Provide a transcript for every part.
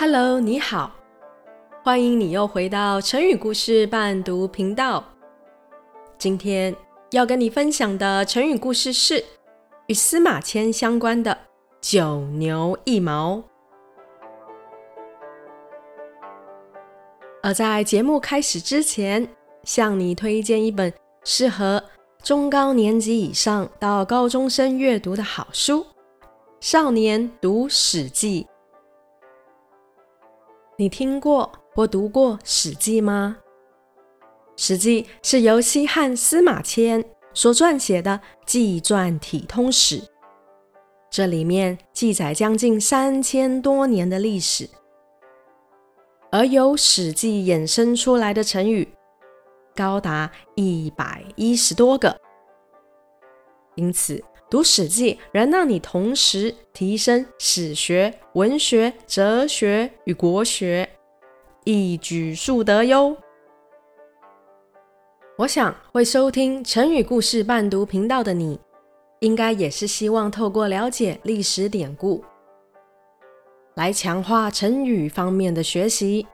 Hello，你好，欢迎你又回到成语故事伴读频道。今天要跟你分享的成语故事是与司马迁相关的“九牛一毛”。而在节目开始之前，向你推荐一本适合中高年级以上到高中生阅读的好书《少年读史记》。你听过或读过《史记》吗？《史记》是由西汉司马迁所撰写的纪传体通史，这里面记载将近三千多年的历史，而由《史记》衍生出来的成语高达一百一十多个，因此，读《史记》能让你同时提升史学、文学、哲学与国学，一举数得哟。我想会收听成语故事伴读频道的你，应该也是希望透过了解历史典故，来强化成语方面的学习。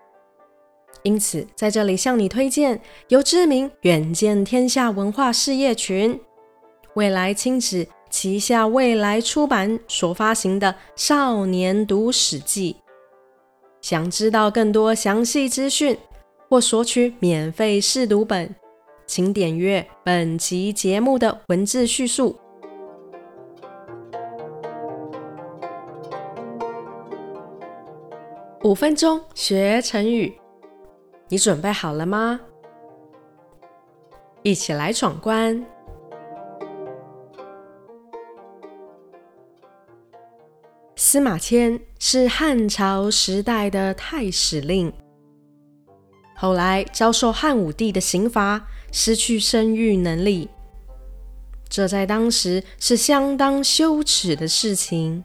因此，在这里向你推荐由知名远见天下文化事业群未来亲子。旗下未来出版所发行的《少年读史记》，想知道更多详细资讯或索取免费试读本，请点阅本集节目的文字叙述。五分钟学成语，你准备好了吗？一起来闯关！司马迁是汉朝时代的太史令，后来遭受汉武帝的刑罚，失去生育能力。这在当时是相当羞耻的事情。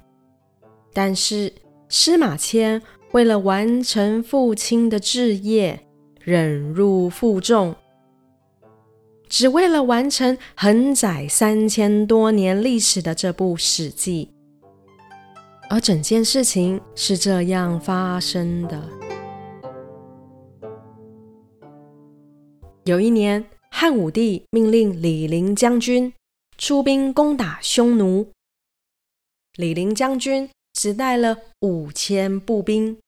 但是司马迁为了完成父亲的志业，忍辱负重，只为了完成横载三千多年历史的这部《史记》。而整件事情是这样发生的：有一年，汉武帝命令李陵将军出兵攻打匈奴。李陵将军只带了五千步兵，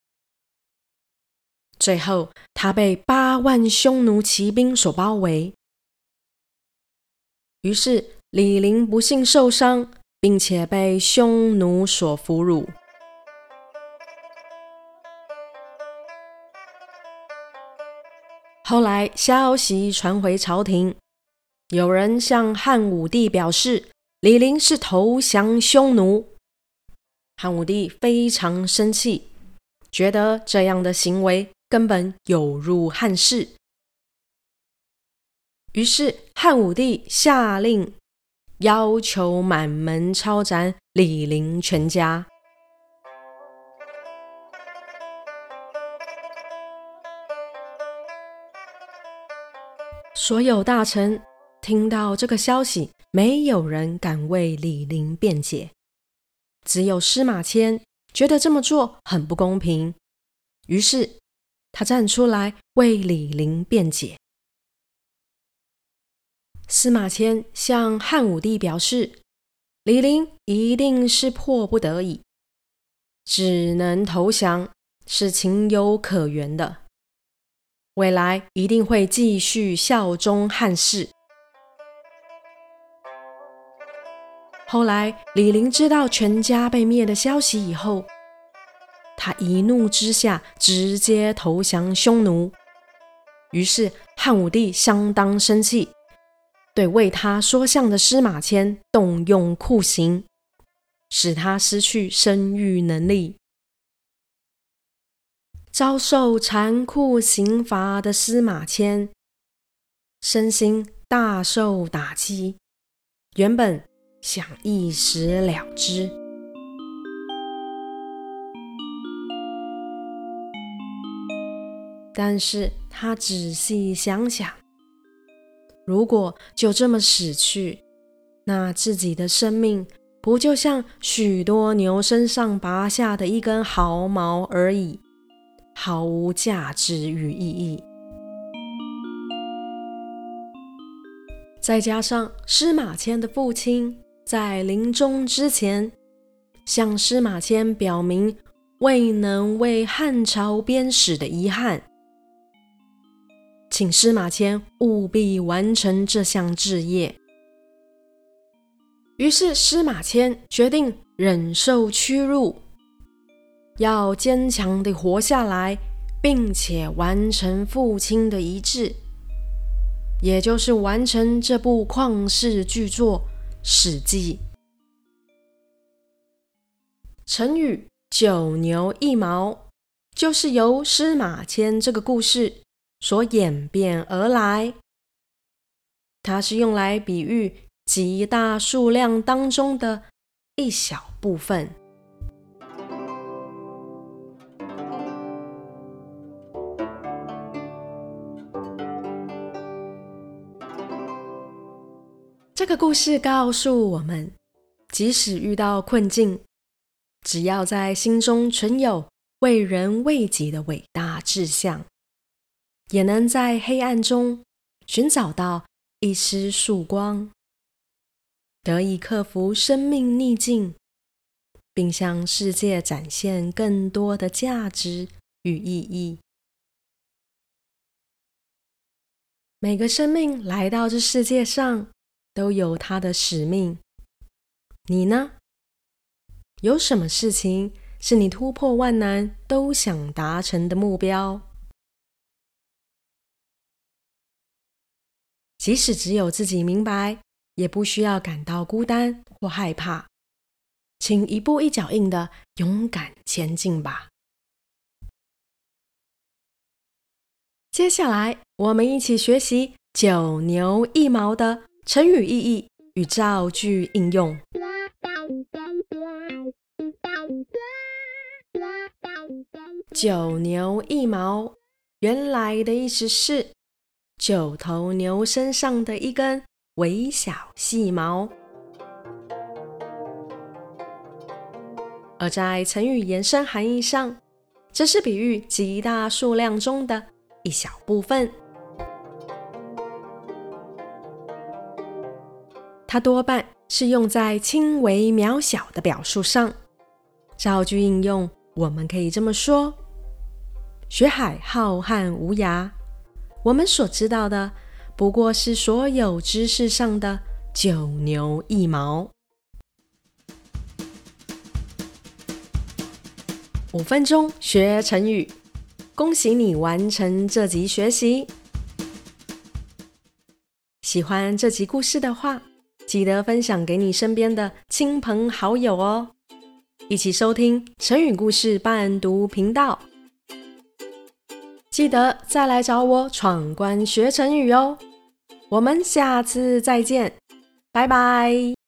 最后他被八万匈奴骑兵所包围。于是李陵不幸受伤。并且被匈奴所俘虏。后来消息传回朝廷，有人向汉武帝表示李陵是投降匈奴。汉武帝非常生气，觉得这样的行为根本有辱汉室。于是汉武帝下令。要求满门抄斩李陵全家。所有大臣听到这个消息，没有人敢为李陵辩解，只有司马迁觉得这么做很不公平，于是他站出来为李陵辩解。司马迁向汉武帝表示，李陵一定是迫不得已，只能投降，是情有可原的。未来一定会继续效忠汉室。后来，李陵知道全家被灭的消息以后，他一怒之下直接投降匈奴。于是，汉武帝相当生气。对为他说相的司马迁动用酷刑，使他失去生育能力。遭受残酷刑罚的司马迁身心大受打击，原本想一死了之，但是他仔细想想。如果就这么死去，那自己的生命不就像许多牛身上拔下的一根毫毛而已，毫无价值与意义。再加上司马迁的父亲在临终之前向司马迁表明未能为汉朝编史的遗憾，请司马迁务必完成这项志业。于是司马迁决定忍受屈辱，要坚强地活下来，并且完成父亲的遗志，也就是完成这部旷世巨作《史记》。成语“九牛一毛”就是由司马迁这个故事所演变而来，它是用来比喻。极大数量当中的一小部分。这个故事告诉我们，即使遇到困境，只要在心中存有为人为己的伟大志向，也能在黑暗中寻找到一丝曙光。得以克服生命逆境，并向世界展现更多的价值与意义。每个生命来到这世界上，都有它的使命。你呢？有什么事情是你突破万难都想达成的目标？即使只有自己明白。也不需要感到孤单或害怕，请一步一脚印的勇敢前进吧。接下来，我们一起学习“九牛一毛”的成语意义与造句应用。“九牛一毛”原来的意思是九头牛身上的一根。微小细毛，而在成语延伸含义上，这是比喻极大数量中的一小部分。它多半是用在轻微渺小的表述上。造句应用，我们可以这么说：学海浩瀚无涯，我们所知道的。不过是所有知识上的九牛一毛。五分钟学成语，恭喜你完成这集学习。喜欢这集故事的话，记得分享给你身边的亲朋好友哦。一起收听成语故事伴读频道。记得再来找我闯关学成语哦！我们下次再见，拜拜。